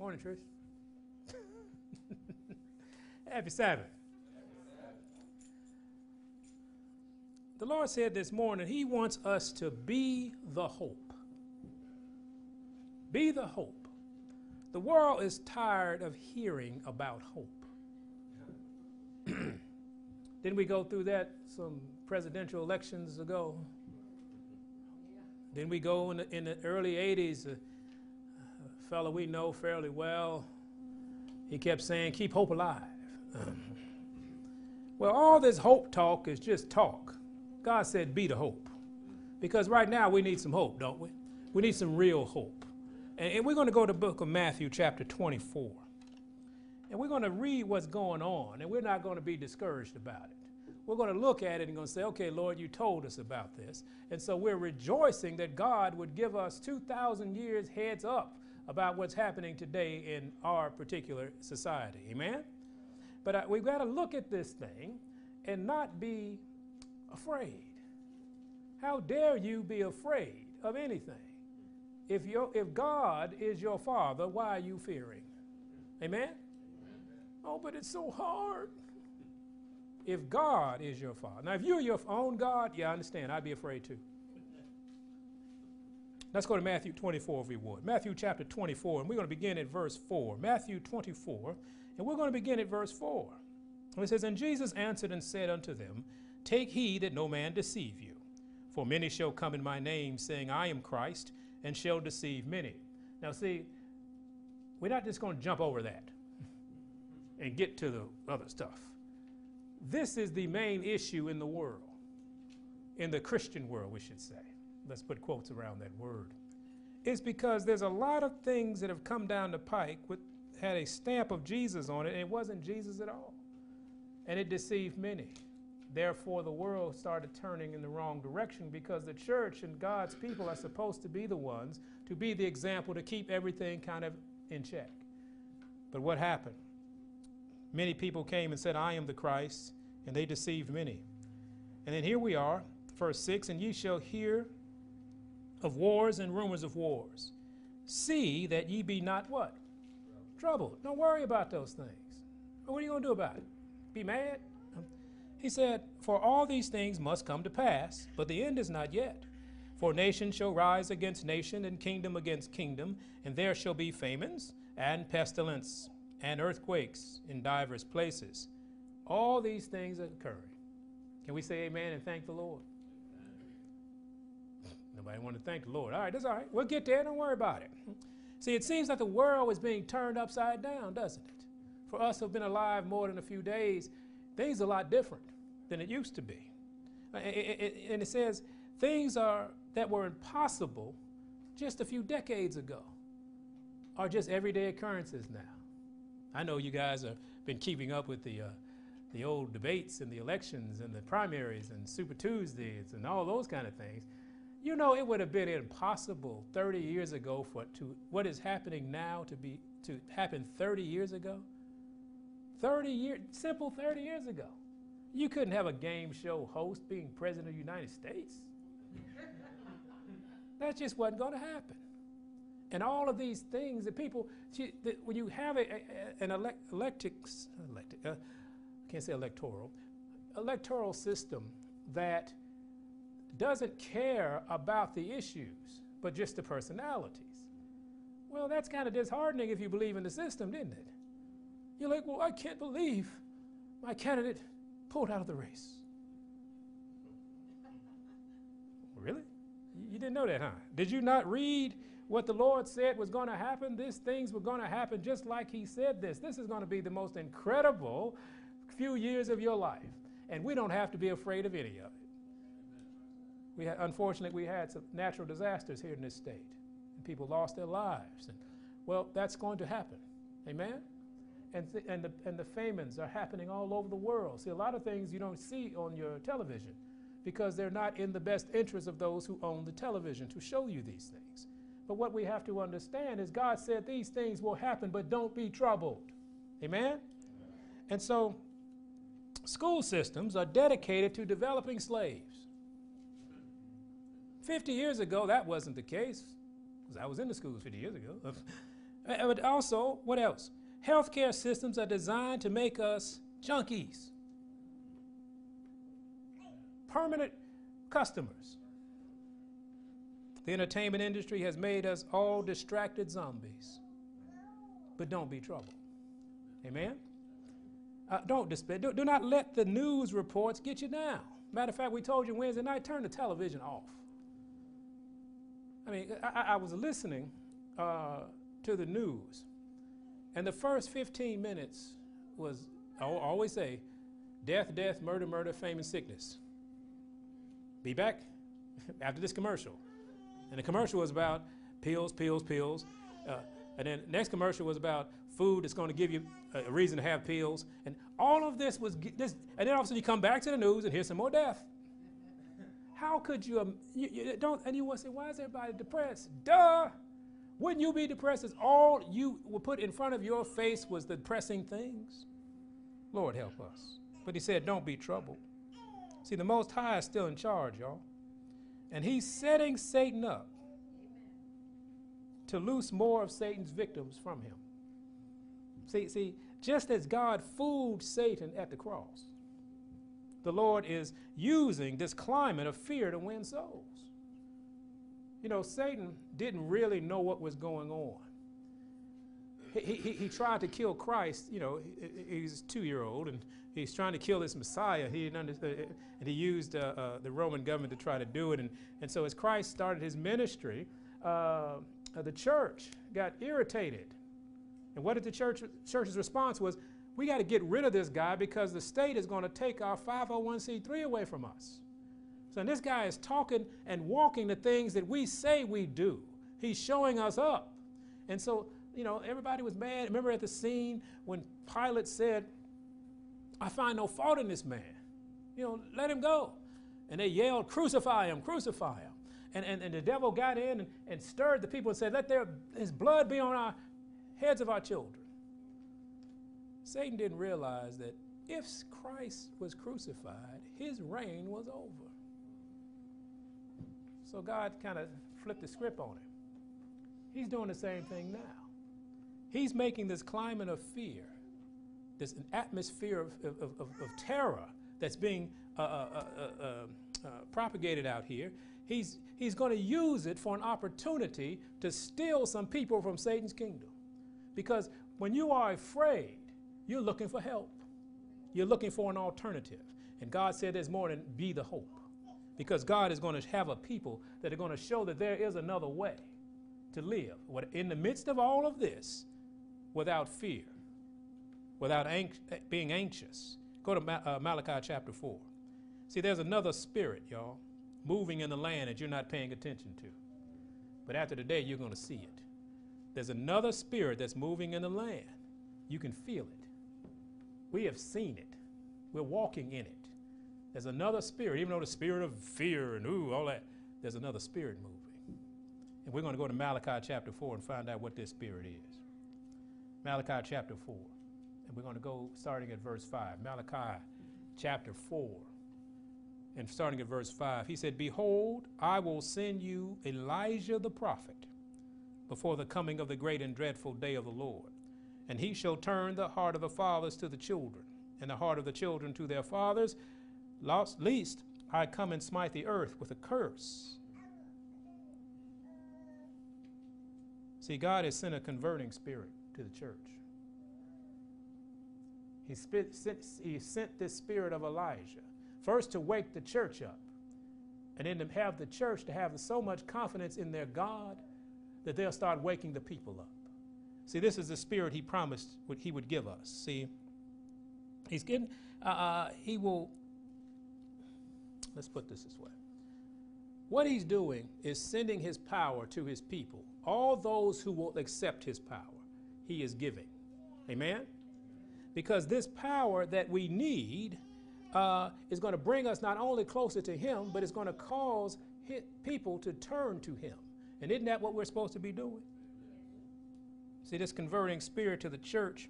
Morning, Trish. Happy Sabbath. The Lord said this morning, He wants us to be the hope. Be the hope. The world is tired of hearing about hope. Didn't we go through that some presidential elections ago? Then we go in the, in the early 80s, a, a fellow we know fairly well, he kept saying, keep hope alive. well, all this hope talk is just talk. God said, be the hope. Because right now we need some hope, don't we? We need some real hope. And, and we're going to go to the book of Matthew, chapter 24. And we're going to read what's going on, and we're not going to be discouraged about it. We're going to look at it and going to say, okay, Lord, you told us about this. And so we're rejoicing that God would give us 2,000 years heads up about what's happening today in our particular society. Amen? But uh, we've got to look at this thing and not be afraid. How dare you be afraid of anything? If, if God is your father, why are you fearing? Amen? Oh, but it's so hard if God is your father. Now, if you're your own God, yeah, I understand. I'd be afraid too. Let's go to Matthew 24 if we would. Matthew chapter 24, and we're going to begin at verse 4. Matthew 24, and we're going to begin at verse 4. And it says, And Jesus answered and said unto them, Take heed that no man deceive you. For many shall come in my name, saying, I am Christ, and shall deceive many. Now, see, we're not just going to jump over that and get to the other stuff. This is the main issue in the world, in the Christian world, we should say. Let's put quotes around that word. It's because there's a lot of things that have come down the pike with had a stamp of Jesus on it, and it wasn't Jesus at all. And it deceived many. Therefore, the world started turning in the wrong direction because the church and God's people are supposed to be the ones to be the example to keep everything kind of in check. But what happened? Many people came and said, I am the Christ, and they deceived many. And then here we are, verse 6 And ye shall hear of wars and rumors of wars. See that ye be not what? Troubled. Don't worry about those things. What are you going to do about it? Be mad? He said, For all these things must come to pass, but the end is not yet. For nation shall rise against nation, and kingdom against kingdom, and there shall be famines, and pestilence, and earthquakes in divers places. All these things are occurring. Can we say amen and thank the Lord? Nobody want to thank the Lord. All right, that's all right. We'll get there. Don't worry about it. See, it seems like the world is being turned upside down, doesn't it? For us who have been alive more than a few days, things are a lot different than it used to be. And it says things are that were impossible just a few decades ago are just everyday occurrences now. I know you guys have been keeping up with the, uh, the old debates and the elections and the primaries and Super Tuesdays and all those kind of things. You know, it would have been impossible 30 years ago for to what is happening now to be to happen 30 years ago. 30 years, simple 30 years ago. You couldn't have a game show host being president of the United States. that just wasn't going to happen. And all of these things that people, see, that when you have a, a, an elect, electric, electric uh, I can't say electoral, electoral system that doesn't care about the issues, but just the personalities. Well, that's kind of disheartening if you believe in the system, didn't it? You're like, well, I can't believe my candidate pulled out of the race. Really? You didn't know that, huh? Did you not read what the Lord said was going to happen? These things were going to happen just like He said this. This is going to be the most incredible few years of your life. And we don't have to be afraid of any of it. We had, unfortunately, we had some natural disasters here in this state, and people lost their lives. And, well, that's going to happen. Amen? And, th- and, the, and the famines are happening all over the world. See, a lot of things you don't see on your television because they're not in the best interest of those who own the television to show you these things. But what we have to understand is God said these things will happen, but don't be troubled. Amen? Amen. And so, school systems are dedicated to developing slaves. 50 years ago, that wasn't the case, because I was in the schools 50 years ago. Uh, But also, what else? Healthcare systems are designed to make us junkies, permanent customers. The entertainment industry has made us all distracted zombies. But don't be troubled. Amen? Uh, don't despair. Do, do not let the news reports get you down. Matter of fact, we told you Wednesday night, turn the television off. I mean, I, I was listening uh, to the news, and the first 15 minutes was, I always say, death, death, murder, murder, fame, and sickness. Be back after this commercial. And the commercial was about pills, pills, pills. Uh, and then the next commercial was about food that's going to give you a, reason to have pills. And all of this was this. And then all of a sudden you come back to the news and here's some more death. How could you, um, you, you don't, and you want to say, why is everybody depressed? Duh! Wouldn't you be depressed if all you were put in front of your face was the depressing things? Lord help us. But he said, don't be troubled. See, the Most High is still in charge, y'all. And he's setting Satan up to loose more of Satan's victims from him. See, see, just as God fooled Satan at the cross, the Lord is using this climate of fear to win souls. You know, Satan didn't really know what was going on. He, he, he tried to kill Christ, you know, he, he's a two year old and he's trying to kill this Messiah. He didn't understand, and he used uh, uh, the Roman government to try to do it. And, and so, as Christ started his ministry, uh, the church got irritated. And what did the church, church's response was? We got to get rid of this guy because the state is going to take our 501c3 away from us. So this guy is talking and walking the things that we say we do. He's showing us up. And so, you know, everybody was mad. Remember at the scene when Pilate said, I find no fault in this man. You know, let him go. And they yelled, Crucify him, crucify him. And, and, and the devil got in and, and stirred the people and said, Let their, his blood be on our heads of our children. Satan didn't realize that if Christ was crucified, his reign was over. So God kind of flipped the script on him. He's doing the same thing now. He's making this climate of fear, this atmosphere of, of, of, of terror that's being uh, uh, uh, uh, propagated out here. He's, he's going to use it for an opportunity to steal some people from Satan's kingdom. Because when you are afraid, you're looking for help. You're looking for an alternative. And God said this morning, be the hope. Because God is going to have a people that are going to show that there is another way to live in the midst of all of this without fear, without being anxious. Go to Ma- uh, Malachi chapter 4. See, there's another spirit, y'all, moving in the land that you're not paying attention to. But after today, you're going to see it. There's another spirit that's moving in the land. You can feel it. We have seen it. We're walking in it. There's another spirit, even though the spirit of fear and ooh, all that, there's another spirit moving. And we're going to go to Malachi chapter 4 and find out what this spirit is. Malachi chapter 4. And we're going to go starting at verse 5. Malachi chapter 4 and starting at verse 5. He said, Behold, I will send you Elijah the prophet before the coming of the great and dreadful day of the Lord. And he shall turn the heart of the fathers to the children, and the heart of the children to their fathers, lest I come and smite the earth with a curse. See, God has sent a converting spirit to the church. He, spit, sent, he sent this spirit of Elijah, first to wake the church up, and then to have the church to have so much confidence in their God that they'll start waking the people up. See, this is the spirit he promised what he would give us. See, he's getting, uh, uh, he will, let's put this this way. What he's doing is sending his power to his people. All those who will accept his power, he is giving. Amen? Because this power that we need uh, is going to bring us not only closer to him, but it's going to cause people to turn to him. And isn't that what we're supposed to be doing? See, this converting spirit to the church,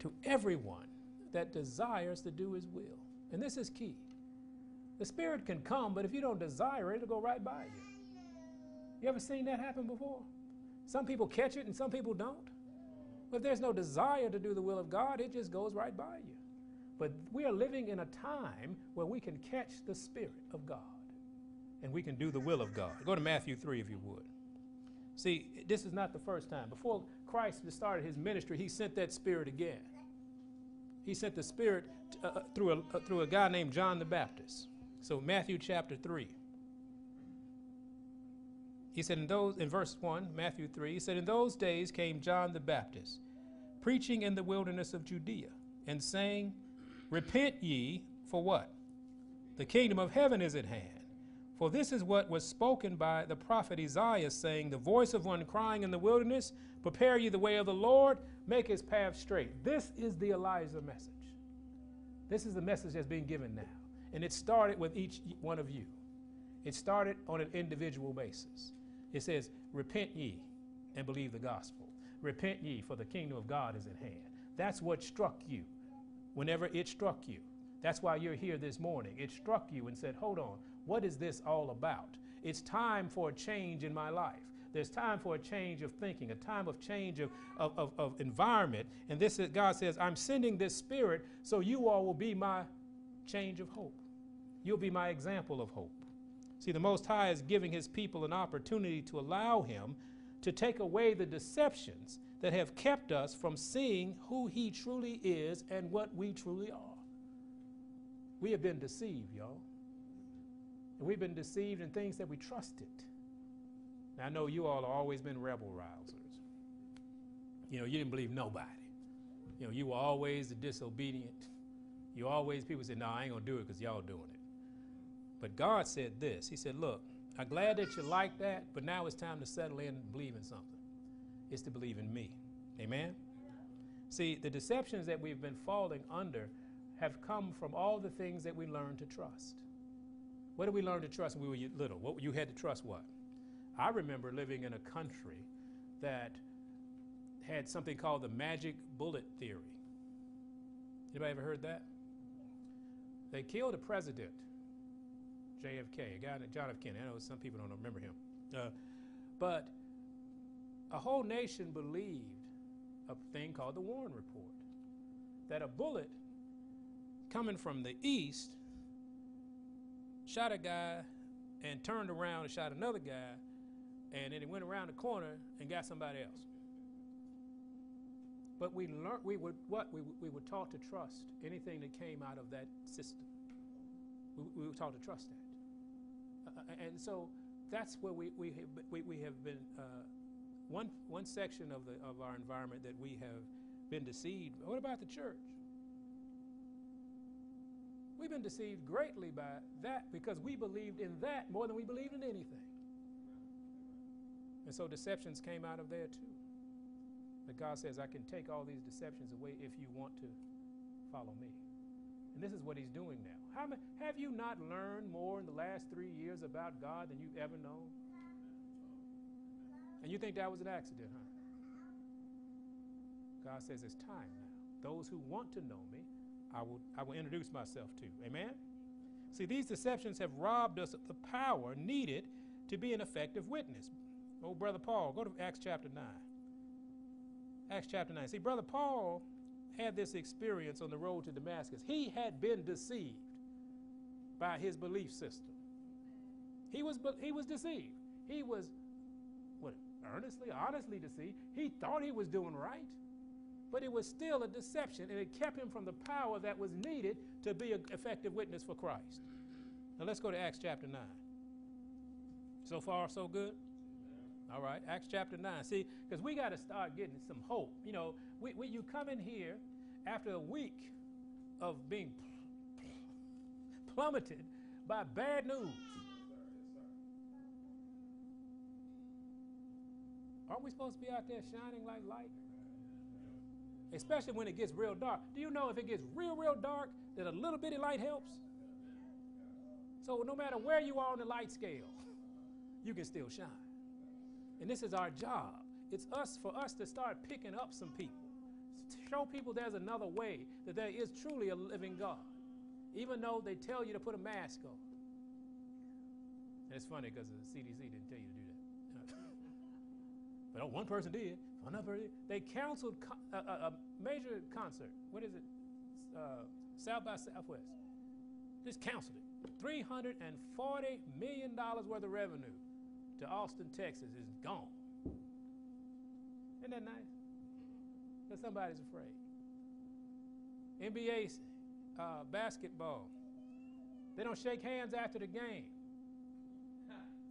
to everyone that desires to do his will. And this is key. The spirit can come, but if you don't desire it, it'll go right by you. You ever seen that happen before? Some people catch it and some people don't. But if there's no desire to do the will of God, it just goes right by you. But we are living in a time where we can catch the Spirit of God and we can do the will of God. Go to Matthew 3 if you would. See, this is not the first time. Before Christ started his ministry, he sent that Spirit again. He sent the Spirit uh, uh through, a, uh, through a guy named John the Baptist. So, Matthew chapter 3. He said in those in verse 1, Matthew 3, he said, In those days came John the Baptist, preaching in the wilderness of Judea, and saying, Repent ye for what? The kingdom of heaven is at hand. For this is what was spoken by the prophet Isaiah, saying, The voice of one crying in the wilderness, Prepare ye the way of the Lord, make his path straight. This is the Elijah message. This is the message that's being given now. And it started with each one of you. It started on an individual basis. It says, Repent ye and believe the gospel. Repent ye, for the kingdom of God is at hand. That's what struck you whenever it struck you. That's why you're here this morning. It struck you and said, Hold on, what is this all about? It's time for a change in my life. There's time for a change of thinking, a time of change of, of, of, of environment. And this is, God says, I'm sending this spirit so you all will be my change of hope. You'll be my example of hope. See, the Most High is giving his people an opportunity to allow him to take away the deceptions that have kept us from seeing who he truly is and what we truly are. We have been deceived, y'all. And we've been deceived in things that we trusted. Now, I know you all have always been rebel rousers. You know, you didn't believe nobody. You know, you were always the disobedient. You always, people said, no, I ain't going to do it because y'all doing it. But God said this He said, Look, I'm glad that you like that, but now it's time to settle in and believe in something. It's to believe in me. Amen? See, the deceptions that we've been falling under have come from all the things that we learned to trust. What did we learn to trust when we were little? What you had to trust what? I remember living in a country that had something called the magic bullet theory. Anybody ever heard that? They killed a president JFK, a guy named John F. Kennedy. I know some people don't remember him. Uh, but a whole nation believed a thing called the Warren Report that a bullet coming from the east shot a guy and turned around and shot another guy, and then he went around the corner and got somebody else. But we learned we would what we, we were taught to trust anything that came out of that system. We, we were taught to trust that and so that's where we, we, have, we, we have been, uh, one, one section of, the, of our environment that we have been deceived. What about the church? We've been deceived greatly by that because we believed in that more than we believed in anything. And so deceptions came out of there too. But God says, I can take all these deceptions away if you want to follow me. And this is what he's doing now. How, have you not learned more in the last three years about God than you've ever known? And you think that was an accident, huh? God says it's time now. Those who want to know me, I will, I will introduce myself to. Amen? See, these deceptions have robbed us of the power needed to be an effective witness. Oh, Brother Paul, go to Acts chapter 9. Acts chapter 9. See, Brother Paul had this experience on the road to Damascus. He had been deceived by his belief system. He was, he was deceived. He was what, earnestly, honestly deceived. He thought he was doing right, but it was still a deception, and it kept him from the power that was needed to be an effective witness for Christ. Now let's go to Acts chapter 9. So far, so good? All right, Acts chapter 9. See, because we got to start getting some hope. You know, we, we, you come in here after a week of being plummeted by bad news. Aren't we supposed to be out there shining like light? Especially when it gets real dark. Do you know if it gets real, real dark, that a little bitty light helps? So no matter where you are on the light scale, you can still shine. And this is our job. It's us for us to start picking up some people. Show people there's another way, that there is truly a living God even though they tell you to put a mask on. And it's funny because the CDC didn't tell you to do. But one person did. Another person, they canceled a, a, a, major concert. What is it? Uh, South by Southwest. Just canceled it. $340 million worth of revenue to Austin, Texas is gone. Isn't that nice? Because somebody's afraid. NBA uh, basketball. They don't shake hands after the game.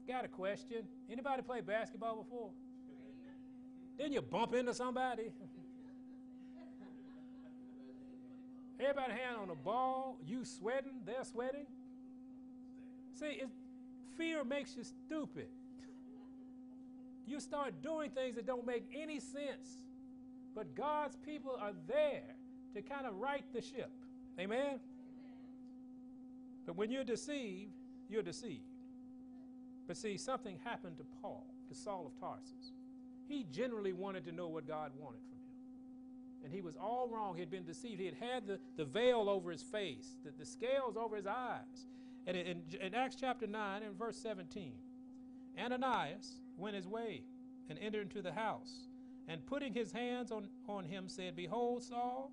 Got a question. Anybody play basketball before? Then you bump into somebody. Everybody hand on the ball, you sweating, they're sweating. See, fear makes you stupid. You start doing things that don't make any sense. But God's people are there to kind of right the ship. Amen? But when you're deceived, you're deceived. But see, something happened to Paul, to Saul of Tarsus. He generally wanted to know what God wanted from him. And he was all wrong. He had been deceived. He had had the, the veil over his face, the, the scales over his eyes. And in, in Acts chapter 9 and verse 17, Ananias went his way and entered into the house, and putting his hands on, on him, said, Behold, Saul,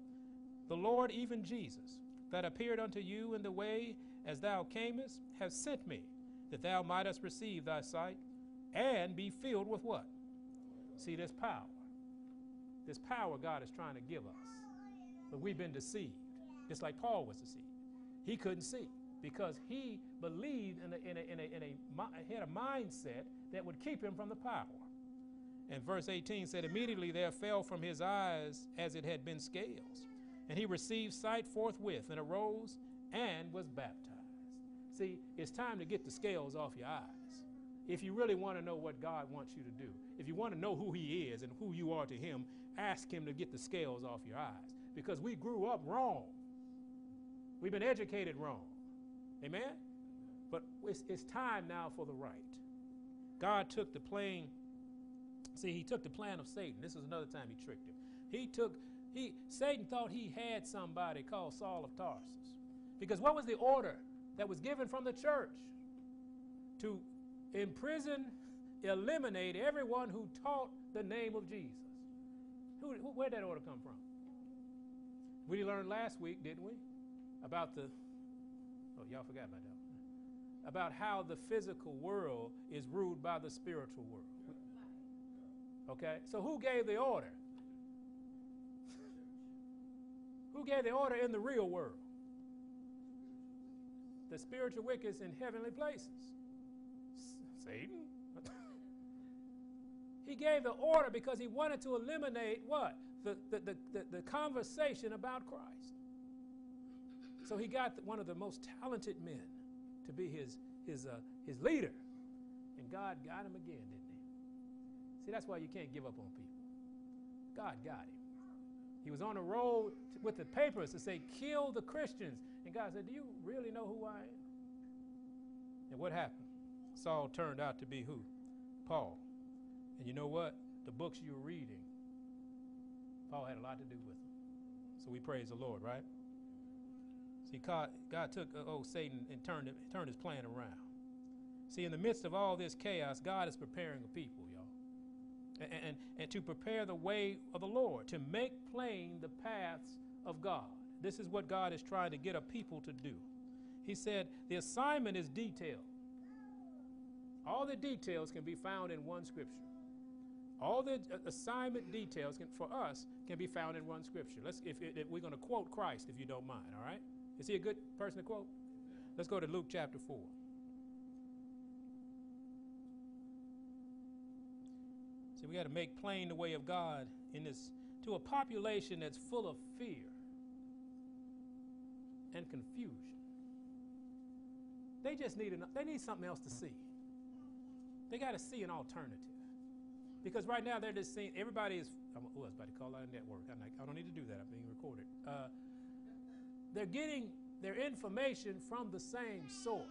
the Lord, even Jesus, that appeared unto you in the way as thou camest, has sent me, that thou mightest receive thy sight and be filled with what? See, this power. This power God is trying to give us. But we've been deceived, just like Paul was deceived. He couldn't see because he believed in a, in a, in a, in a he had a mindset that would keep him from the power. And verse 18 said, Immediately there fell from his eyes as it had been scales. And he received sight forthwith and arose and was baptized. See, it's time to get the scales off your eyes. If you really want to know what God wants you to do, if you want to know who He is and who you are to Him, ask Him to get the scales off your eyes. Because we grew up wrong. We've been educated wrong. Amen? But it's, it's time now for the right. God took the plan. See, he took the plan of Satan. This is another time he tricked him. He took, he Satan thought he had somebody called Saul of Tarsus. Because what was the order that was given from the church? To imprison, eliminate everyone who taught the name of Jesus. Who, who, where'd that order come from? We learned last week, didn't we? About the, oh, y'all forgot about that. About how the physical world is ruled by the spiritual world. Okay, so who gave the order? who gave the order in the real world? The spiritual wickedness in heavenly places. Satan. he gave the order because he wanted to eliminate what? The, the, the, the, the conversation about Christ. So he got one of the most talented men to be his, his, uh, his leader. And God got him again, didn't he? See, that's why you can't give up on people. God got him. He was on the road with the papers to say, kill the Christians. And God said, Do you really know who I am? And what happened? Saul turned out to be who? Paul. And you know what? The books you're reading, Paul had a lot to do with them. So we praise the Lord, right? See, God, God took uh, oh Satan and turned turned his plan around. See, in the midst of all this chaos, God is preparing a people, y'all, and, and, and to prepare the way of the Lord, to make plain the paths of God. This is what God is trying to get a people to do. He said the assignment is detailed. All the details can be found in one scripture. All the uh, assignment details can, for us can be found in one scripture. Let's, if, if we're going to quote Christ, if you don't mind, all right? Is he a good person to quote? Let's go to Luke chapter 4. See, we got to make plain the way of God in this to a population that's full of fear and confusion. They just need an, they need something else to see. They got to see an alternative. Because right now they're just seeing, everybody is, oh, I was about to call out a network. I'm like, I don't need to do that. I'm being recorded. Uh, they're getting their information from the same source.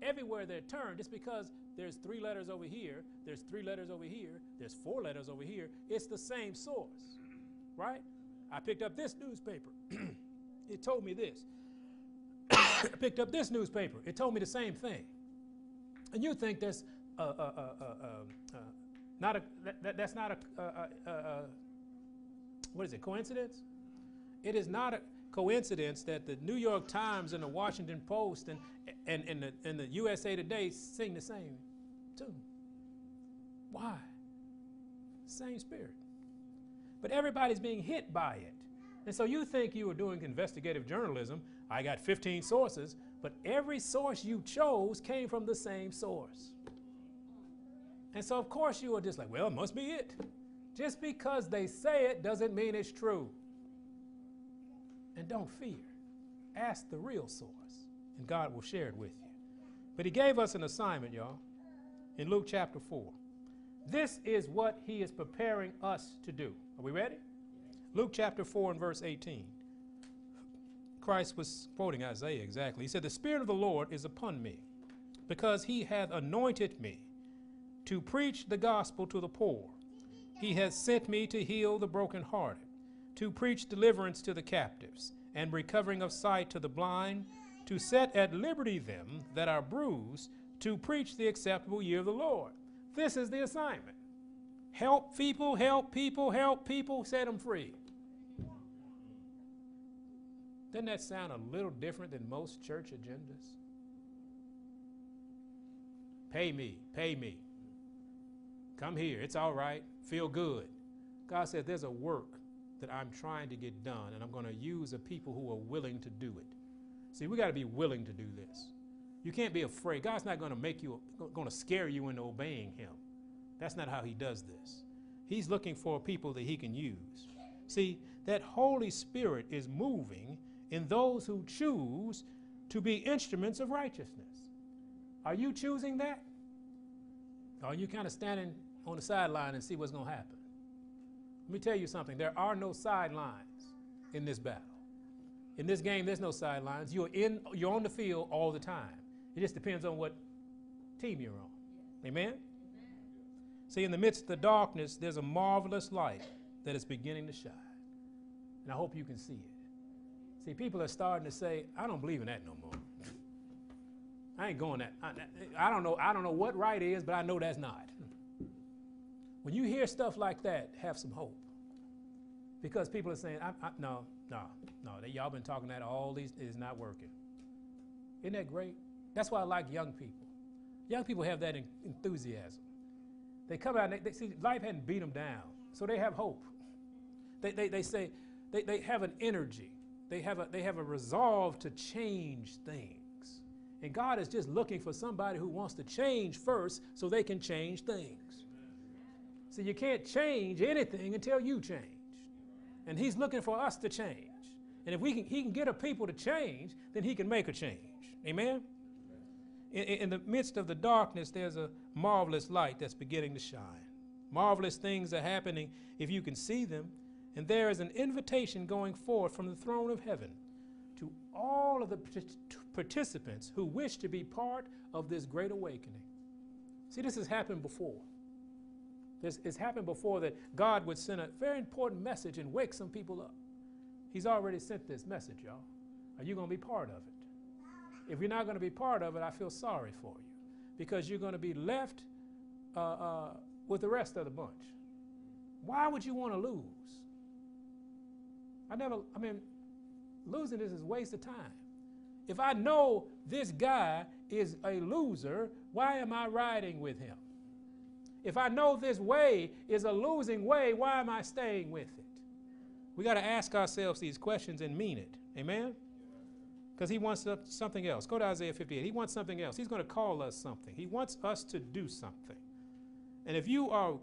Everywhere they turn, just because there's three letters over here, there's three letters over here, there's four letters over here, it's the same source, right? I picked up this newspaper. it told me this. I picked up this newspaper. It told me the same thing. And you think that's uh, uh, uh, uh, um, uh, Not a, that, that- that's not a, uh, what is it, coincidence? It is not a coincidence that the New York Times and the Washington Post and, and, and, the, and the USA Today sing the same tune. Why? Same spirit. But everybody's being hit by it. And so you think you were doing investigative journalism. I got 15 sources, but every source you chose came from the same source. And so, of course, you are just like, well, it must be it. Just because they say it doesn't mean it's true. And don't fear. Ask the real source, and God will share it with you. But He gave us an assignment, y'all, in Luke chapter 4. This is what He is preparing us to do. Are we ready? Luke chapter 4 and verse 18. Christ was quoting Isaiah exactly. He said, The Spirit of the Lord is upon me, because He hath anointed me to preach the gospel to the poor. He has sent me to heal the brokenhearted, to preach deliverance to the captives, and recovering of sight to the blind, to set at liberty them that are bruised, to preach the acceptable year of the Lord. This is the assignment. Help people, help people, help people, set them free. Doesn't that sound a little different than most church agendas? Pay me, pay me. Come here, it's all right, feel good. God said, There's a work that I'm trying to get done, and I'm going to use a people who are willing to do it. See, we got to be willing to do this. You can't be afraid. God's not going to make you, going to scare you into obeying Him. That's not how He does this. He's looking for people that He can use. See, that Holy Spirit is moving in those who choose to be instruments of righteousness. Are you choosing that? Are you kind of standing on the sideline and see what's going to happen? Let me tell you something. There are no sidelines in this battle. In this game, there's no sidelines. You're in. You're on the field all the time. It just depends on what team you're on. Amen. See, in the midst of the darkness, there's a marvelous light that is beginning to shine, and I hope you can see it. See, people are starting to say, "I don't believe in that no more. I ain't going that. I, I don't know. I don't know what right is, but I know that's not." When you hear stuff like that, have some hope. Because people are saying, I, I, no, no, no, they, y'all been talking that all these, it is not working. Isn't that great? That's why I like young people. Young people have that en- enthusiasm. They come out and they, they see life hadn't beat them down, so they have hope. They, they, they say, they, they have an energy. They have a, they have a resolve to change things. And God is just looking for somebody who wants to change first so they can change things. You can't change anything until you change. And he's looking for us to change. And if we can, he can get a people to change, then he can make a change. Amen? In, in the midst of the darkness, there's a marvelous light that's beginning to shine. Marvelous things are happening if you can see them. And there is an invitation going forth from the throne of heaven to all of the participants who wish to be part of this great awakening. See, this has happened before. This, it's happened before that God would send a very important message and wake some people up. He's already sent this message, y'all. Are you going to be part of it? If you're not going to be part of it, I feel sorry for you because you're going to be left uh, uh, with the rest of the bunch. Why would you want to lose? I never, I mean, losing this is waste of time. If I know this guy is a loser, why am I riding with him? If I know this way is a losing way, why am I staying with it? We got to ask ourselves these questions and mean it. Amen? Because he wants something else. Go to Isaiah 58. He wants something else. He's going to call us something. He wants us to do something. And if you are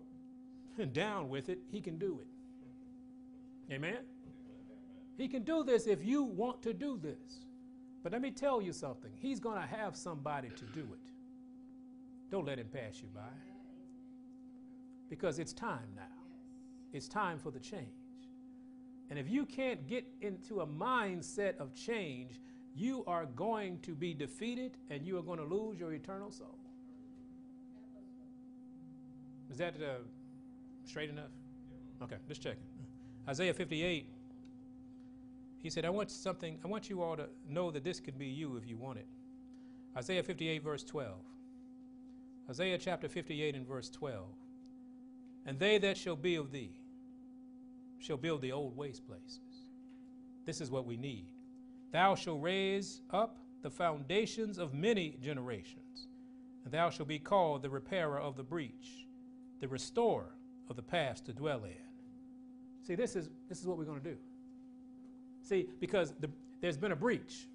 down with it, he can do it. Amen? He can do this if you want to do this. But let me tell you something. He's going to have somebody to do it. Don't let him pass you by because it's time now. It's time for the change. And if you can't get into a mindset of change, you are going to be defeated and you are going to lose your eternal soul. Is that uh, straight enough? Okay, just checking. Isaiah 58, he said, I want something, I want you all to know that this could be you if you want it. Isaiah 58, verse 12. Isaiah chapter 58 and verse 12. And they that shall build thee shall build the old waste places. This is what we need. Thou shalt raise up the foundations of many generations, and thou shalt be called the repairer of the breach, the restorer of the past to dwell in. See, this is, this is what we're going to do. See, because the, there's been a breach,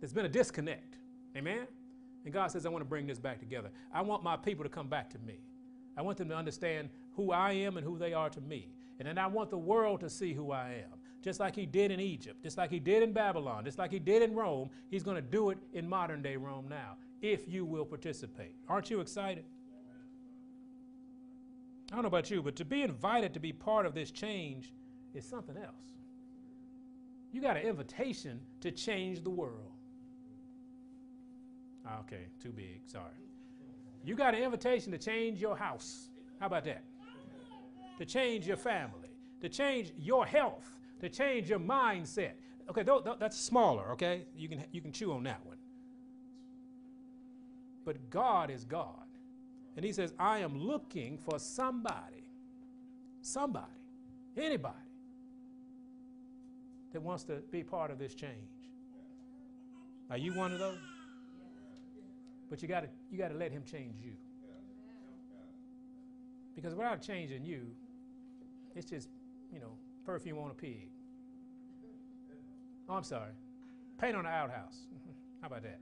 there's been a disconnect. Amen? And God says, I want to bring this back together. I want my people to come back to me. I want them to understand who I am and who they are to me. And then I want the world to see who I am. Just like he did in Egypt, just like he did in Babylon, just like he did in Rome, he's going to do it in modern day Rome now, if you will participate. Aren't you excited? I don't know about you, but to be invited to be part of this change is something else. You got an invitation to change the world. Ah, okay, too big, sorry. You got an invitation to change your house. How about that? To change your family, to change your health, to change your mindset. Okay, th- th- that's smaller, okay? You can, you can chew on that one. But God is God. And He says, I am looking for somebody, somebody, anybody that wants to be part of this change. Are you one of those? But you got to you got to let him change you. Because without changing you, it's just, you know, perfume on a pig. Oh, I'm sorry. Paint on an outhouse. How about that?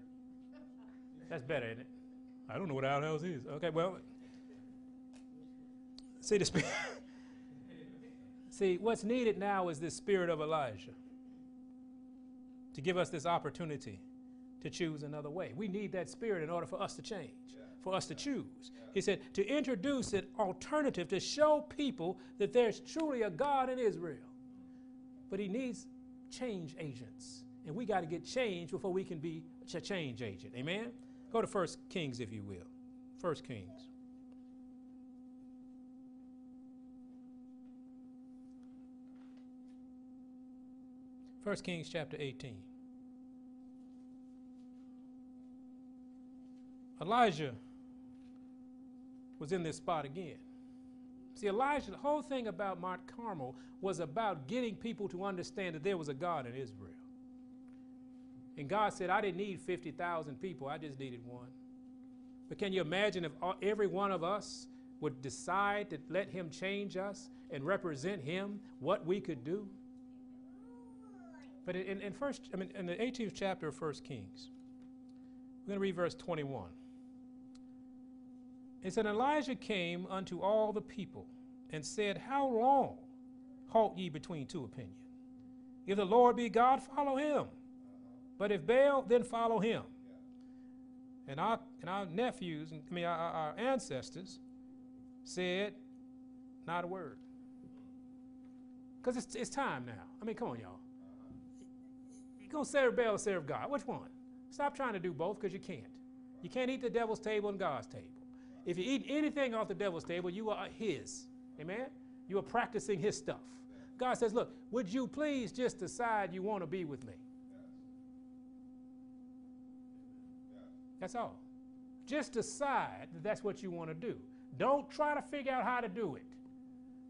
That's better, isn't it? I don't know what outhouse is. Okay, well, see the spirit. see, what's needed now is this spirit of Elijah to give us this opportunity to choose another way. We need that spirit in order for us to change, yeah. For us to choose. He said to introduce an alternative to show people that there's truly a God in Israel. But he needs change agents. And we got to get change before we can be a change agent. Amen? Go to First Kings, if you will. First Kings. First Kings chapter 18. Elijah was in this spot again. See, Elijah, the whole thing about Mount Carmel was about getting people to understand that there was a God in Israel. And God said, I didn't need 50,000 people, I just needed one. But can you imagine if every one of us would decide to let Him change us and represent Him, what we could do? But in, in first, I mean, in the 18th chapter of 1 Kings, we're going to read verse 21. It said, Elijah came unto all the people and said, How long halt ye between two opinions? If the Lord be God, follow him. But if Baal, then follow him. And our, and our nephews, I mean, our, our ancestors said, Not a word. Because it's, it's time now. I mean, come on, y'all. You're going to serve Baal or serve God. Which one? Stop trying to do both because you can't. You can't eat the devil's table and God's table. If you eat anything off the devil's table, you are his. Amen? You are practicing his stuff. God says, Look, would you please just decide you want to be with me? That's all. Just decide that that's what you want to do. Don't try to figure out how to do it.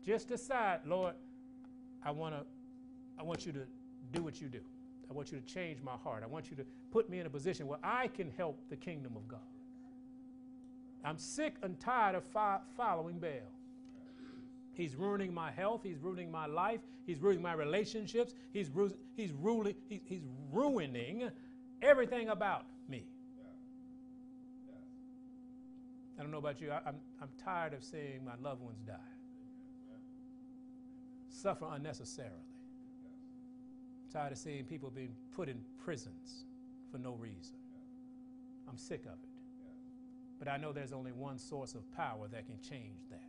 Just decide, Lord, I want to I want you to do what you do. I want you to change my heart. I want you to put me in a position where I can help the kingdom of God. I'm sick and tired of fo- following Baal. He's ruining my health. He's ruining my life. He's ruining my relationships. He's, ru- he's, ruling, he's, ruining everything about me. I don't know about you. I, I'm, I'm tired of seeing my loved ones die, suffer unnecessarily. I'm tired of seeing people being put in prisons for no reason. I'm sick of it. But I know there's only one source of power that can change that,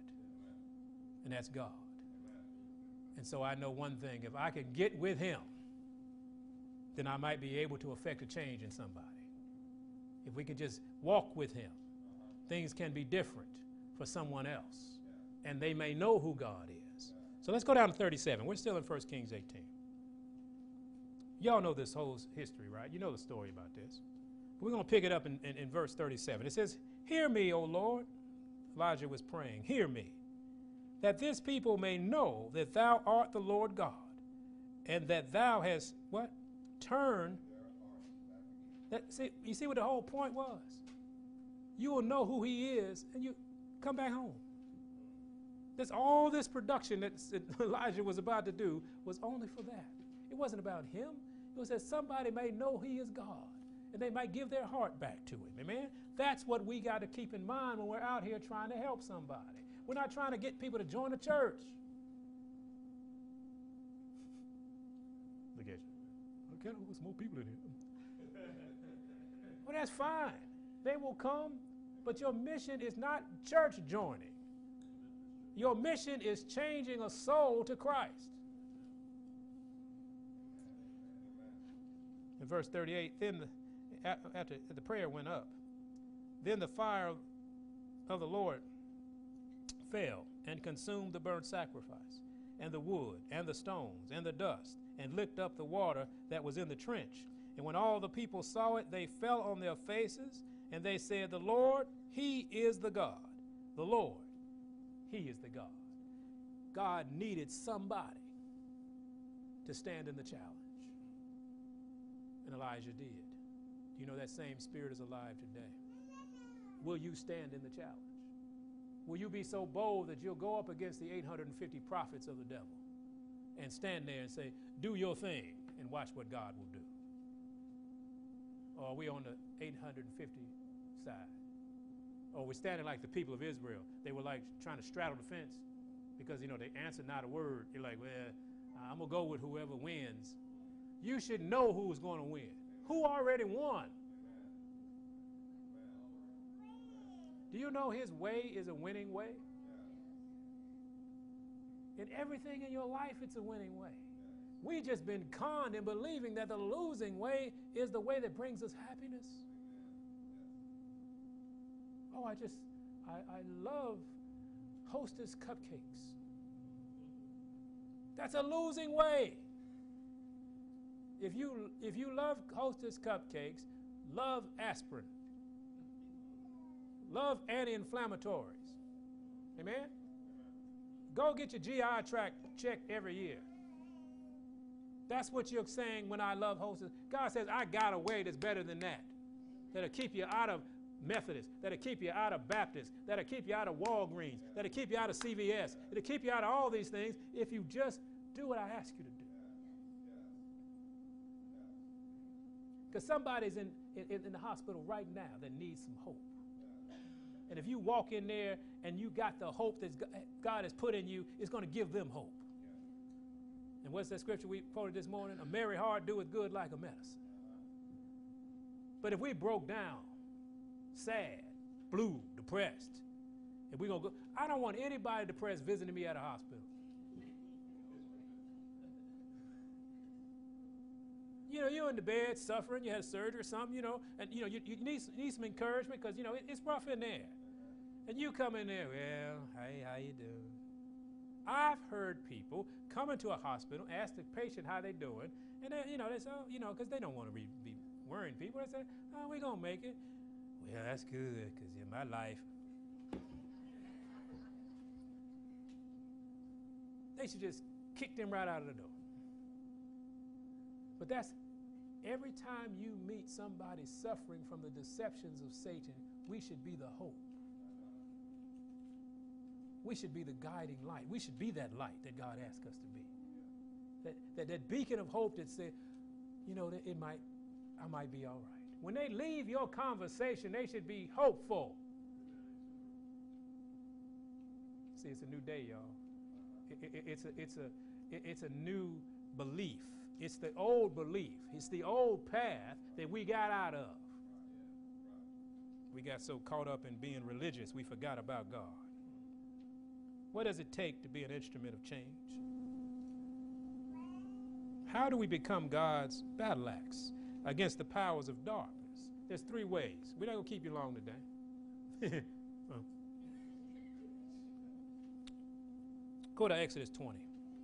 and that's God. And so I know one thing if I can get with Him, then I might be able to affect a change in somebody. If we can just walk with Him, things can be different for someone else, and they may know who God is. So let's go down to 37. We're still in 1 Kings 18. Y'all know this whole history, right? You know the story about this. We're going to pick it up in, in, in verse 37. It says, Hear me, O Lord. Elijah was praying, Hear me. that this people may know that thou art the Lord God, and that thou hast what? Turned. That, see, you see what the whole point was? You will know who he is, and you come back home. That's all this production that Elijah was about to do was only for that. It wasn't about him. It was that somebody may know he is God and they might give their heart back to him. Amen? That's what we got to keep in mind when we're out here trying to help somebody. We're not trying to get people to join the church. Look at you. I can't want more people in here. well, that's fine. They will come, but your mission is not church joining. Your mission is changing a soul to Christ. In verse 38, then the, after the prayer went up, then the fire of the Lord fell and consumed the burnt sacrifice, and the wood, and the stones, and the dust, and licked up the water that was in the trench. And when all the people saw it, they fell on their faces, and they said, The Lord, He is the God. The Lord, He is the God. God needed somebody to stand in the challenge. And Elijah did. You know that same spirit is alive today? Will you stand in the challenge? Will you be so bold that you'll go up against the 850 prophets of the devil and stand there and say, Do your thing and watch what God will do? Or are we on the 850 side? Or we're standing like the people of Israel. They were like trying to straddle the fence because, you know, they answered not a word. You're like, Well, I'm going to go with whoever wins. You should know who's going to win. Who already won? Do you know his way is a winning way? In everything in your life, it's a winning way. We've just been conned in believing that the losing way is the way that brings us happiness. Oh, I just, I, I love Hostess cupcakes. That's a losing way. If you if you love Hostess cupcakes, love aspirin. Love anti-inflammatories. Amen? Go get your GI tract checked every year. That's what you're saying when I love Hostess. God says, I got a way that's better than that. That'll keep you out of Methodist, that'll keep you out of Baptist, that'll keep you out of Walgreens, that'll keep you out of CVS, it'll keep you out of all these things if you just do what I ask you to do. Because somebody's in, in, in the hospital right now that needs some hope. And if you walk in there and you got the hope that God has put in you, it's going to give them hope. And what's that scripture we quoted this morning? A merry heart doeth good like a medicine. But if we broke down, sad, blue, depressed, if we gonna go, I don't want anybody depressed visiting me at a hospital. You know, you're in the bed suffering, you had surgery or something, you know, and you know, you, you need, need some encouragement because, you know, it, it's rough in there. And you come in there, well, hey, how you doing? I've heard people come into a hospital, ask the patient how they're doing, and then, you know, they say, oh, you know, because they don't want to be, be worrying people. They say, oh, we're going to make it. Well, that's good, because in my life, they should just kick them right out of the door. But that's every time you meet somebody suffering from the deceptions of Satan, we should be the hope. We should be the guiding light. We should be that light that God asked us to be. That, that, that beacon of hope that said, you know, it might, I might be all right. When they leave your conversation, they should be hopeful. See, it's a new day, y'all. It, it, it's, a, it's, a, it, it's a new belief. It's the old belief. It's the old path that we got out of. We got so caught up in being religious, we forgot about God. What does it take to be an instrument of change? How do we become God's battle axe against the powers of darkness? There's three ways. We're not going to keep you long today. Uh. Go to Exodus 20.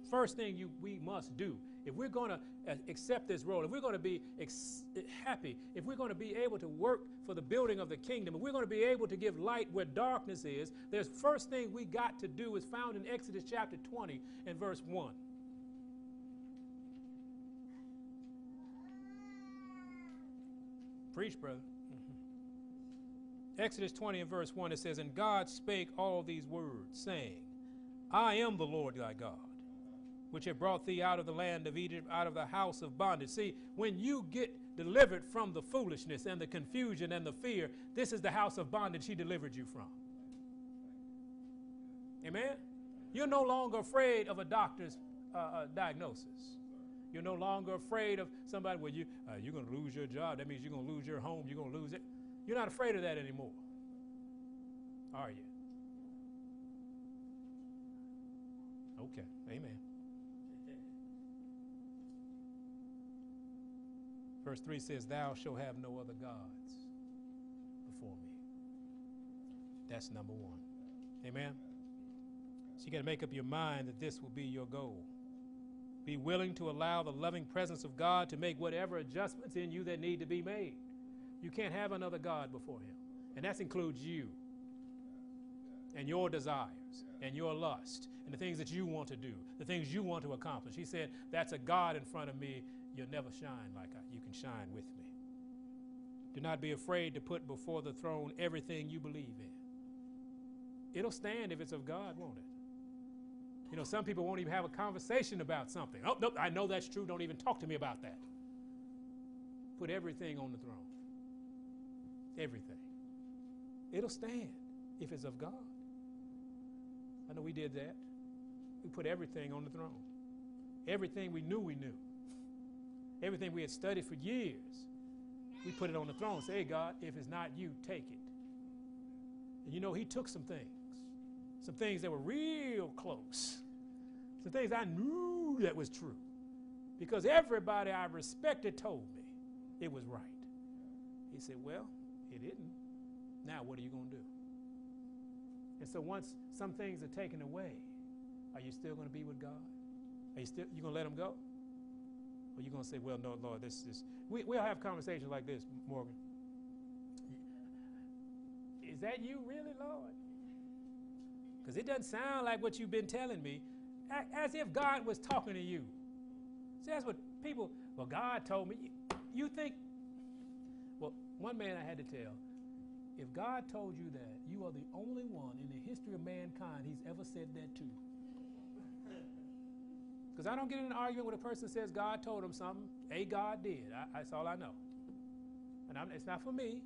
First thing you, we must do if we're going to uh, accept this role, if we're going to be ex- happy, if we're going to be able to work for the building of the kingdom, if we're going to be able to give light where darkness is, there's first thing we got to do is found in Exodus chapter 20 and verse 1. Preach, brother. Mm-hmm. Exodus 20 and verse 1, it says, And God spake all these words, saying, I am the Lord thy God, which have brought thee out of the land of Egypt, out of the house of bondage. See, when you get delivered from the foolishness and the confusion and the fear, this is the house of bondage he delivered you from. Amen? You're no longer afraid of a doctor's uh, uh, diagnosis. You're no longer afraid of somebody, well, you, uh, you're going to lose your job. That means you're going to lose your home. You're going to lose it. You're not afraid of that anymore. Are you? Okay. Amen. Verse 3 says, Thou shalt have no other gods before me. That's number one. Amen. So you got to make up your mind that this will be your goal. Be willing to allow the loving presence of God to make whatever adjustments in you that need to be made. You can't have another God before Him. And that includes you and your desires and your lust and the things that you want to do, the things you want to accomplish. He said, That's a God in front of me. You'll never shine like I, you can shine with me. Do not be afraid to put before the throne everything you believe in. It'll stand if it's of God, won't it? You know, some people won't even have a conversation about something. Oh, no, I know that's true. Don't even talk to me about that. Put everything on the throne. Everything. It'll stand if it's of God. I know we did that. We put everything on the throne. Everything we knew we knew. Everything we had studied for years. We put it on the throne. Say, hey, God, if it's not you, take it. And you know, He took some things some things that were real close, some things I knew that was true, because everybody I respected told me it was right. He said, Well, it isn't. Now, what are you going to do? And so, once some things are taken away, are you still going to be with God? Are you still you going to let Him go? Or are you going to say, Well, no, Lord, this is. We, we'll have conversations like this, Morgan. Is that you, really, Lord? Because it doesn't sound like what you've been telling me, as if God was talking to you. See, that's what people, well, God told me. You think, well, one man I had to tell, if God told you that, you are the only one in the history of mankind he's ever said that to. Because I don't get in an argument when a person says God told him something. A God did. I, that's all I know. And I'm, it's not for me.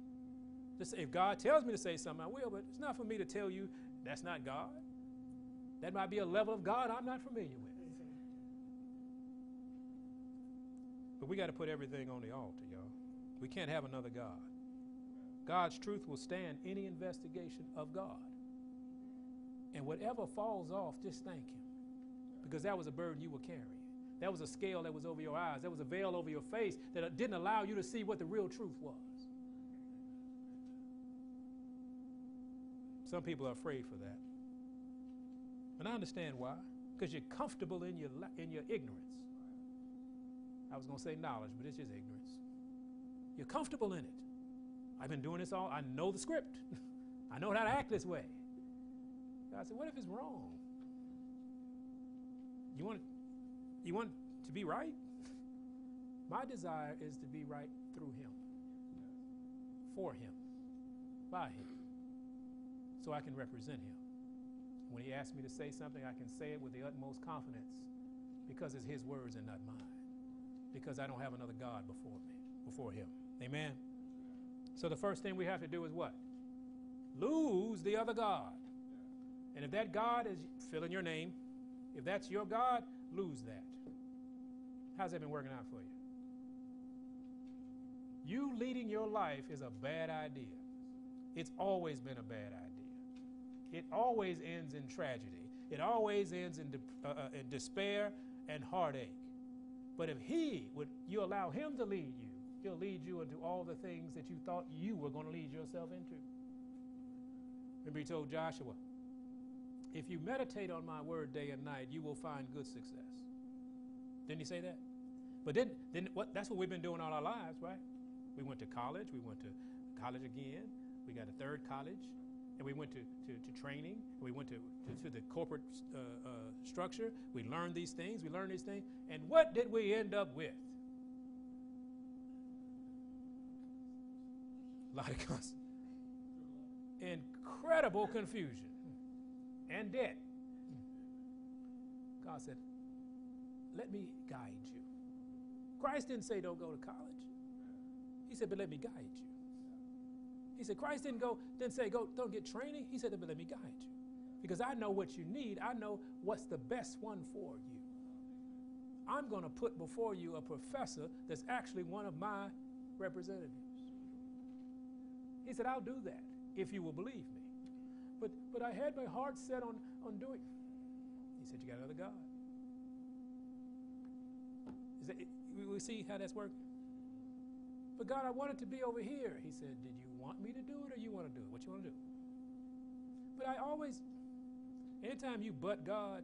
Just, if God tells me to say something, I will, but it's not for me to tell you that's not God. That might be a level of God I'm not familiar with. But we got to put everything on the altar, y'all. We can't have another God. God's truth will stand any investigation of God. And whatever falls off, just thank Him. Because that was a burden you were carrying. That was a scale that was over your eyes. That was a veil over your face that uh, didn't allow you to see what the real truth was. Some people are afraid for that. And I understand why. Because you're comfortable in your, in your ignorance. I was going to say knowledge, but it's just ignorance. You're comfortable in it. I've been doing this all, I know the script. I know how to act this way. God said, What if it's wrong? You want, you want to be right? My desire is to be right through Him, for Him, by Him so I can represent him. When he asks me to say something, I can say it with the utmost confidence because it's his words and not mine. Because I don't have another God before me, before him. Amen. So the first thing we have to do is what? Lose the other God. And if that God is fill in your name, if that's your God, lose that. How's that been working out for you? You leading your life is a bad idea. It's always been a bad idea it always ends in tragedy. It always ends in, uh, uh, in despair and heartache. But if He would, you allow Him to lead you, He'll lead you into all the things that you thought you were going to lead yourself into. Remember, He told Joshua, if you meditate on my word day and night, you will find good success. Didn't He say that? But then, then what, that's what we've been doing all our lives, right? We went to college. We went to college again. We got a third college. And we went to, to, to training. We went to, to, to the corporate uh, uh, structure. We learned these things. We learned these things. And what did we end up with? A lot of incredible confusion and debt. God said, Let me guide you. Christ didn't say, Don't go to college. He said, But let me guide you. He said, Christ didn't go, didn't say, Go, don't get training. He said, But let me guide you. Because I know what you need. I know what's the best one for you. I'm going to put before you a professor that's actually one of my representatives. He said, I'll do that if you will believe me. But, but I had my heart set on, on doing. He said, You got another God. That, we see how that's working? But God, I wanted to be over here. He said, Did you want me to do it or you want to do it? What you want to do? But I always, anytime you but God,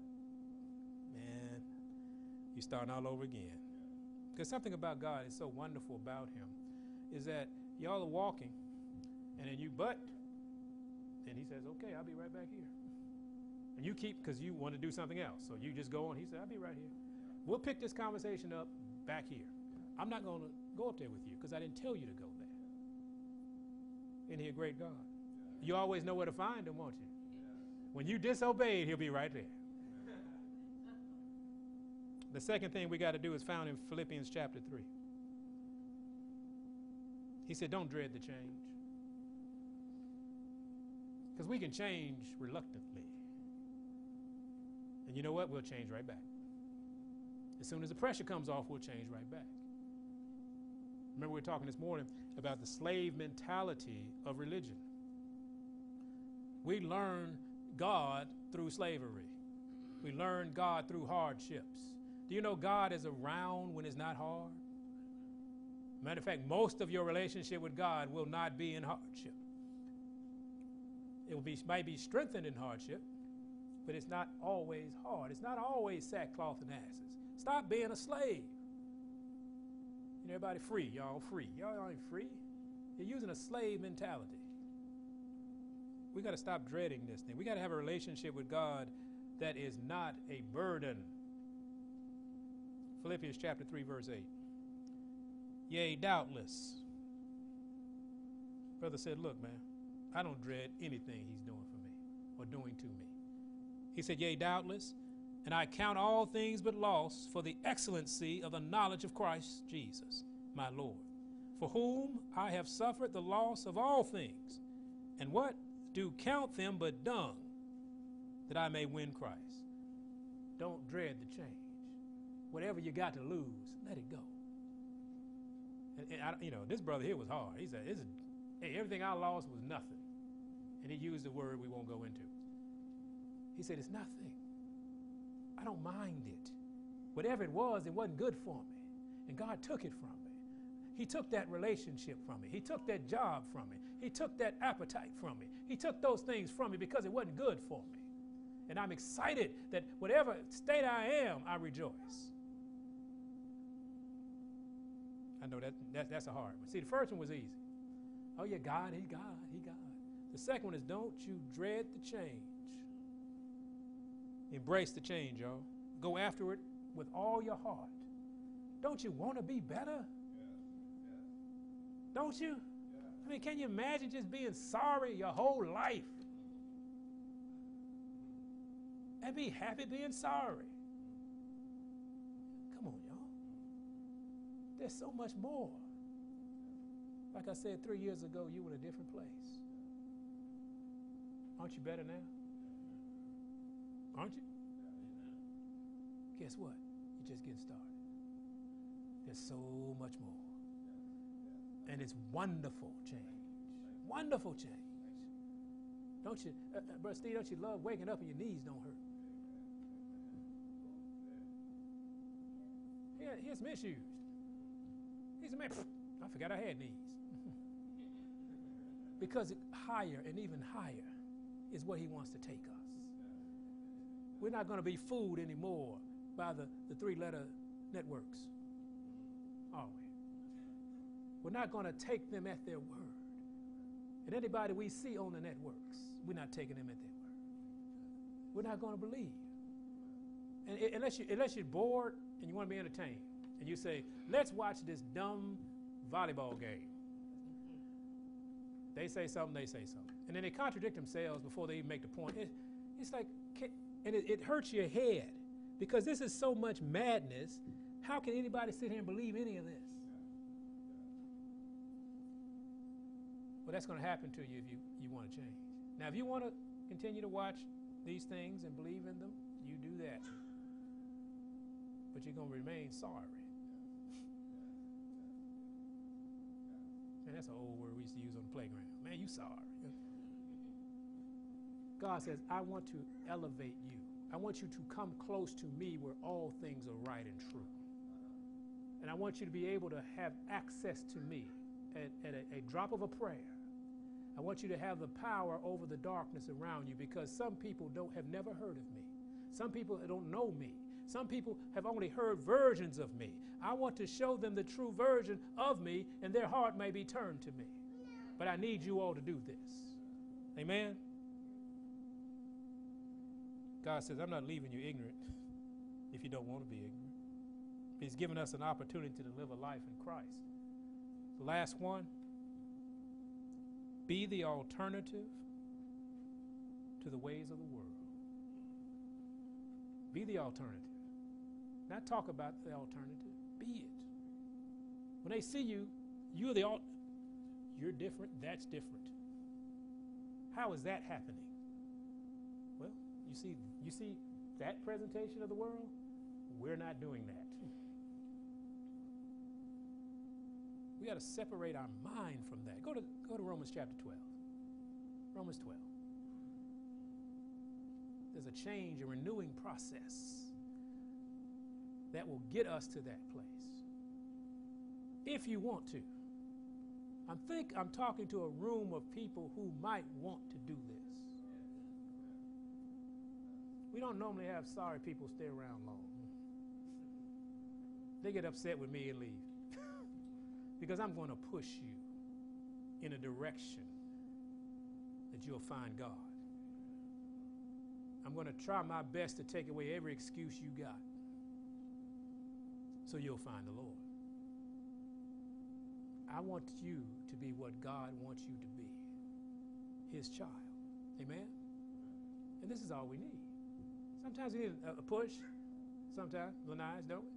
man, you're starting all over again. Because something about God is so wonderful about Him is that y'all are walking and then you but, and He says, Okay, I'll be right back here. And you keep, because you want to do something else. So you just go on. He said, I'll be right here. We'll pick this conversation up back here. I'm not going to go up there with you because I didn't tell you to go there. Isn't he a great God? You always know where to find him, won't you? When you disobeyed, he'll be right there. The second thing we got to do is found in Philippians chapter 3. He said, Don't dread the change. Because we can change reluctantly. And you know what? We'll change right back. As soon as the pressure comes off, we'll change right back. Remember, we were talking this morning about the slave mentality of religion. We learn God through slavery, we learn God through hardships. Do you know God is around when it's not hard? Matter of fact, most of your relationship with God will not be in hardship. It will be, might be strengthened in hardship, but it's not always hard. It's not always sackcloth and ashes. Stop being a slave. Everybody free. Y'all free. Y'all ain't free. You're using a slave mentality. We got to stop dreading this thing. We got to have a relationship with God that is not a burden. Philippians chapter 3, verse 8. Yea, doubtless. Brother said, Look, man, I don't dread anything he's doing for me or doing to me. He said, Yea, doubtless, and I count all things but loss for the excellency of the knowledge of Christ Jesus, my Lord, for whom I have suffered the loss of all things, and what? Do count them but dung, that I may win Christ. Don't dread the change. Whatever you got to lose, let it go. And, and I, you know, this brother here was hard. He said, hey, everything I lost was nothing. And he used a word we won't go into. He said, it's nothing. I don't mind it. Whatever it was, it wasn't good for me. And God took it from me. He took that relationship from me. He took that job from me. He took that appetite from me. He took those things from me because it wasn't good for me. And I'm excited that whatever state I am, I rejoice. I know that, that that's a hard one. See, the first one was easy. Oh, yeah, God, He God, He God. The second one is don't you dread the change. Embrace the change, y'all. Go after it with all your heart. Don't you want to be better? Don't you? I mean, can you imagine just being sorry your whole life? And be happy being sorry. Come on, y'all. There's so much more. Like I said three years ago, you were in a different place. Aren't you better now? Aren't you? Guess what? You're just getting started. There's so much more. And it's wonderful change. Wonderful change. Don't you, uh, uh, Brother Steve, don't you love waking up and your knees don't hurt? Yeah, he's misused. He's a man. I forgot I had knees. because it, higher and even higher is where he wants to take us. We're not going to be fooled anymore by the, the three letter networks. are we? We're not going to take them at their word. And anybody we see on the networks, we're not taking them at their word. We're not going to believe. And it, unless, you, unless you're bored and you want to be entertained, and you say, let's watch this dumb volleyball game. They say something, they say something. And then they contradict themselves before they even make the point. It, it's like, and it, it hurts your head because this is so much madness. How can anybody sit here and believe any of this? Well, that's going to happen to you if you, you want to change. Now, if you want to continue to watch these things and believe in them, you do that. But you're going to remain sorry. Man, that's an old word we used to use on the playground. Man, you sorry. God says, I want to elevate you. I want you to come close to me where all things are right and true. And I want you to be able to have access to me at, at a, a drop of a prayer. I want you to have the power over the darkness around you because some people don't have never heard of me. Some people don't know me. Some people have only heard versions of me. I want to show them the true version of me, and their heart may be turned to me. But I need you all to do this. Amen? God says, I'm not leaving you ignorant if you don't want to be ignorant. He's given us an opportunity to live a life in Christ. The last one be the alternative to the ways of the world. Be the alternative. Not talk about the alternative, be it. When they see you, you're the alt- you're different, that's different. How is that happening? Well, you see, you see that presentation of the world? We're not doing that. We got to separate our mind from that. Go to, go to Romans chapter 12. Romans 12. There's a change, a renewing process that will get us to that place. If you want to. I think I'm talking to a room of people who might want to do this. We don't normally have sorry people stay around long. They get upset with me and leave. because I'm going to push you in a direction that you'll find God. I'm going to try my best to take away every excuse you got so you'll find the Lord. I want you to be what God wants you to be His child. Amen? And this is all we need. Sometimes we need a, a push. Sometimes, Lanai, don't we?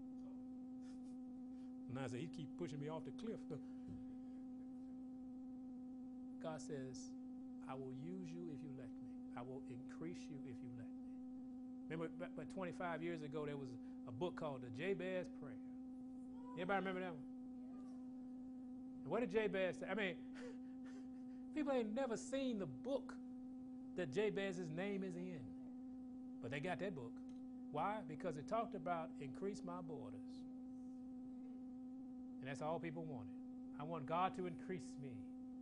Lanai said, he keep pushing me off the cliff. God says, I will use you if you let me. I will increase you if you let me. Remember, about 25 years ago, there was a book called The Jabez Prayer. Anybody remember that one? And what did Jabez say? I mean, people ain't never seen the book that Jabez's name is in. But they got that book. Why? Because it talked about increase my borders. And that's all people wanted. I want God to increase me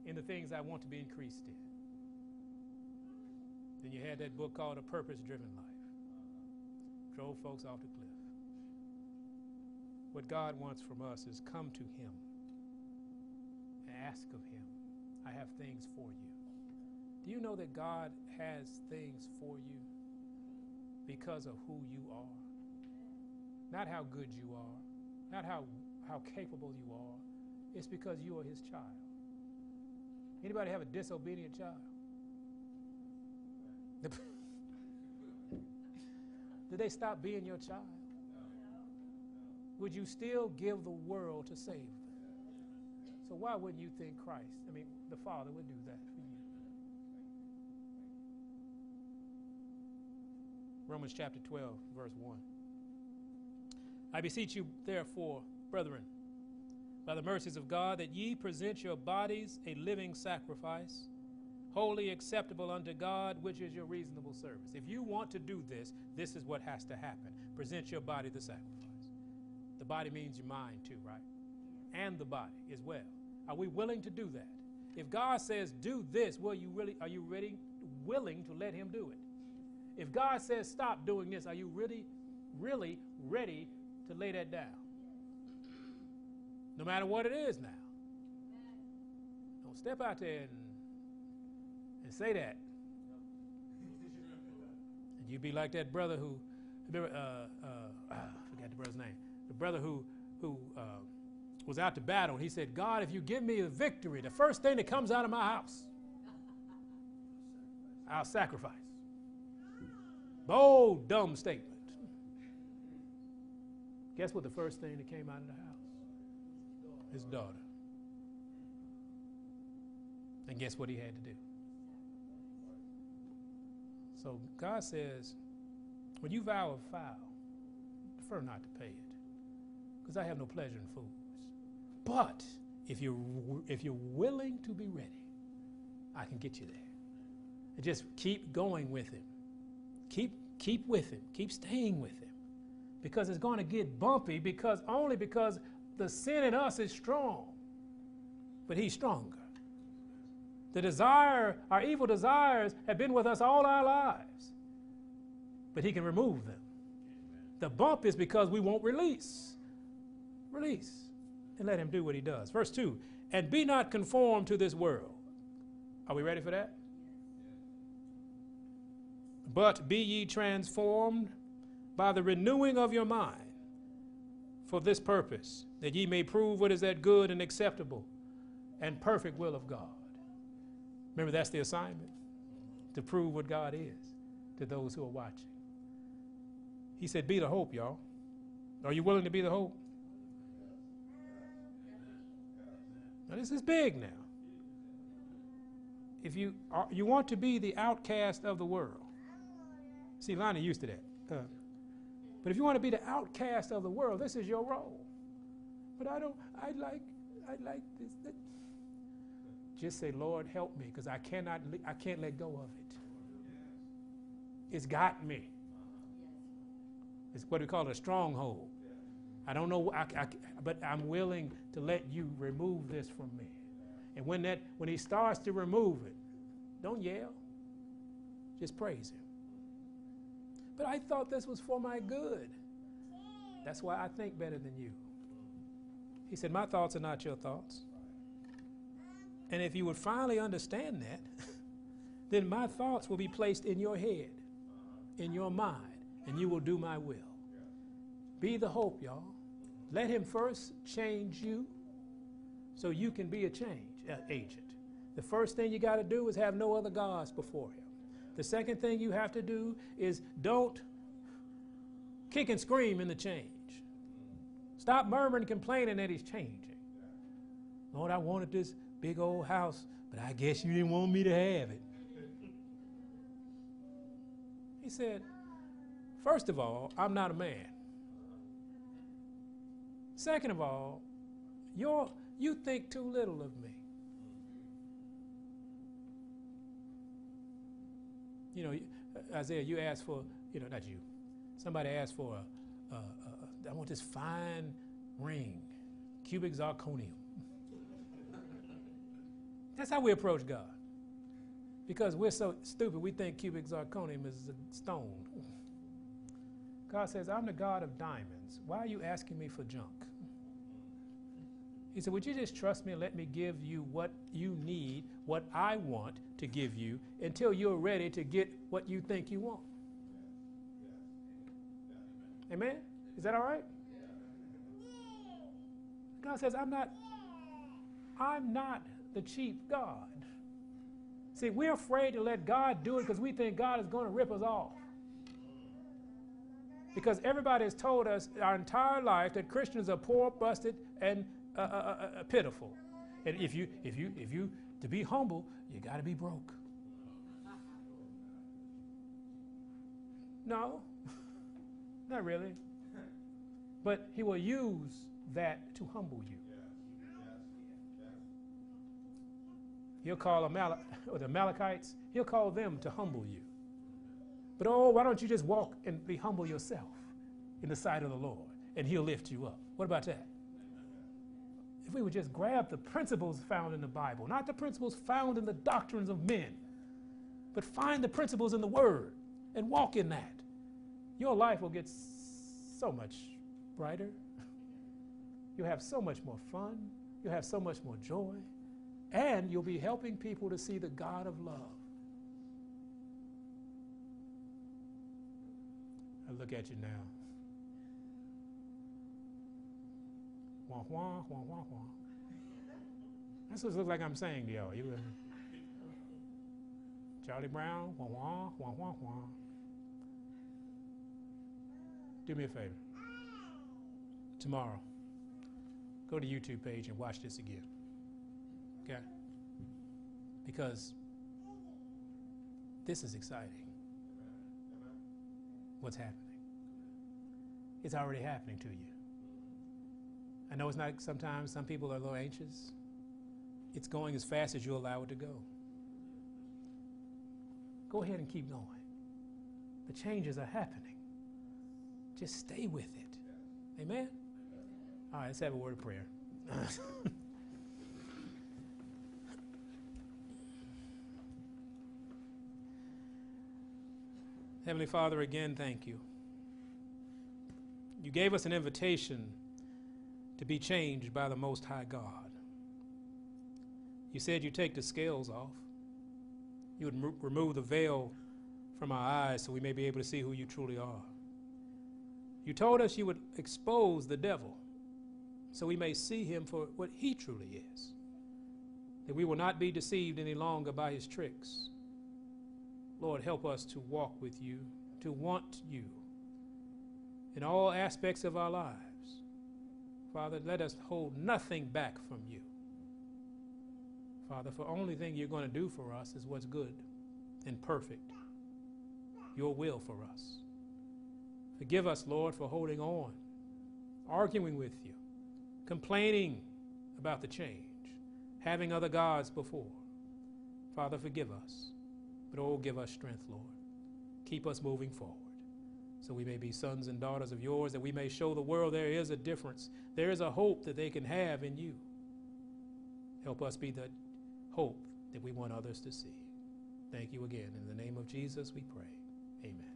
in the things I want to be increased in. Then you had that book called A Purpose Driven Life. Drove folks off the cliff. What God wants from us is come to Him and ask of Him. I have things for you. Do you know that God has things for you because of who you are? Not how good you are, not how, how capable you are. It's because you are His child. Anybody have a disobedient child? Did they stop being your child? Would you still give the world to save them? So why wouldn't you think Christ, I mean, the Father would do that for you? Romans chapter 12, verse 1. I beseech you, therefore, brethren, by the mercies of God, that ye present your bodies a living sacrifice, holy acceptable unto God, which is your reasonable service. If you want to do this, this is what has to happen. Present your body the sacrifice. The body means your mind too, right? And the body as well. Are we willing to do that? If God says do this, will you really are you ready willing to let him do it? If God says stop doing this, are you really really ready to lay that down? No matter what it is now. Don't step out there and, and say that. And you be like that brother who, remember, uh, uh, ah, I forgot the brother's name. The brother who, who uh, was out to battle. and He said, God, if you give me the victory, the first thing that comes out of my house, I'll sacrifice. Bold, dumb statement. Guess what the first thing that came out of the house? His daughter. And guess what he had to do? So God says, when you vow a vow, prefer not to pay it, because I have no pleasure in fools. But if you're if you're willing to be ready, I can get you there. And just keep going with him. Keep keep with him. Keep staying with him. Because it's going to get bumpy because only because the sin in us is strong. But he's stronger. The desire, our evil desires have been with us all our lives. But he can remove them. The bump is because we won't release. Release. And let him do what he does. Verse 2 And be not conformed to this world. Are we ready for that? But be ye transformed by the renewing of your mind for this purpose, that ye may prove what is that good and acceptable and perfect will of God. Remember, that's the assignment to prove what God is to those who are watching. He said, Be the hope, y'all. Are you willing to be the hope? Now, this is big now. If you, are, you want to be the outcast of the world, see, Lonnie used to that. Uh, but if you want to be the outcast of the world, this is your role. But I don't, I like, I like this. That. Just say, Lord, help me, because I cannot, I can't let go of it. It's got me. It's what we call a stronghold. I don't know, I, I, but I'm willing to let you remove this from me. And when that, when he starts to remove it, don't yell. Just praise him. But I thought this was for my good. That's why I think better than you. He said, My thoughts are not your thoughts. And if you would finally understand that, then my thoughts will be placed in your head, in your mind, and you will do my will. Be the hope, y'all. Let him first change you so you can be a change uh, agent. The first thing you got to do is have no other gods before him. The second thing you have to do is don't kick and scream in the change. Stop murmuring and complaining that he's changing. Lord, I wanted this big old house, but I guess you didn't want me to have it. He said, First of all, I'm not a man. Second of all, you you think too little of me. You know, uh, Isaiah, you asked for, you know, not you, somebody asked for, a, a, a, I want this fine ring, cubic zirconium. That's how we approach God. Because we're so stupid, we think cubic zirconium is a stone. God says, I'm the God of diamonds. Why are you asking me for junk? He said, Would you just trust me and let me give you what you need, what I want to give you, until you're ready to get what you think you want? Amen? Is that all right? God says, I'm not, I'm not the cheap God. See, we're afraid to let God do it because we think God is going to rip us off. Because everybody has told us our entire life that Christians are poor, busted, and uh, uh, uh, uh pitiful. And if you, if you, if you, to be humble, you got to be broke. No, not really. But He will use that to humble you. He'll call Amal- the he'll call them to humble you. But oh, why don't you just walk and be humble yourself in the sight of the Lord and he'll lift you up? What about that? If we would just grab the principles found in the Bible, not the principles found in the doctrines of men, but find the principles in the Word and walk in that, your life will get so much brighter. You'll have so much more fun. You'll have so much more joy. And you'll be helping people to see the God of love. I look at you now. Wah, wah, wah, wah, wah. That's what it looks like I'm saying to y'all. You me? Charlie Brown, wah, wah, wah, wah, wah. Do me a favor. Tomorrow, go to YouTube page and watch this again. Okay? Because this is exciting. What's happening? It's already happening to you. I know it's not sometimes some people are a little anxious. It's going as fast as you allow it to go. Go ahead and keep going. The changes are happening. Just stay with it. Amen? All right, let's have a word of prayer. Heavenly Father, again, thank you. You gave us an invitation to be changed by the Most High God. You said you'd take the scales off. You would remove the veil from our eyes so we may be able to see who you truly are. You told us you would expose the devil so we may see him for what he truly is. That we will not be deceived any longer by his tricks. Lord, help us to walk with you, to want you in all aspects of our lives. Father, let us hold nothing back from you. Father, for only thing you're going to do for us is what's good and perfect. Your will for us. Forgive us, Lord, for holding on, arguing with you, complaining about the change, having other gods before. Father, forgive us. But oh, give us strength, Lord. Keep us moving forward so we may be sons and daughters of yours, that we may show the world there is a difference. There is a hope that they can have in you. Help us be the hope that we want others to see. Thank you again. In the name of Jesus, we pray. Amen.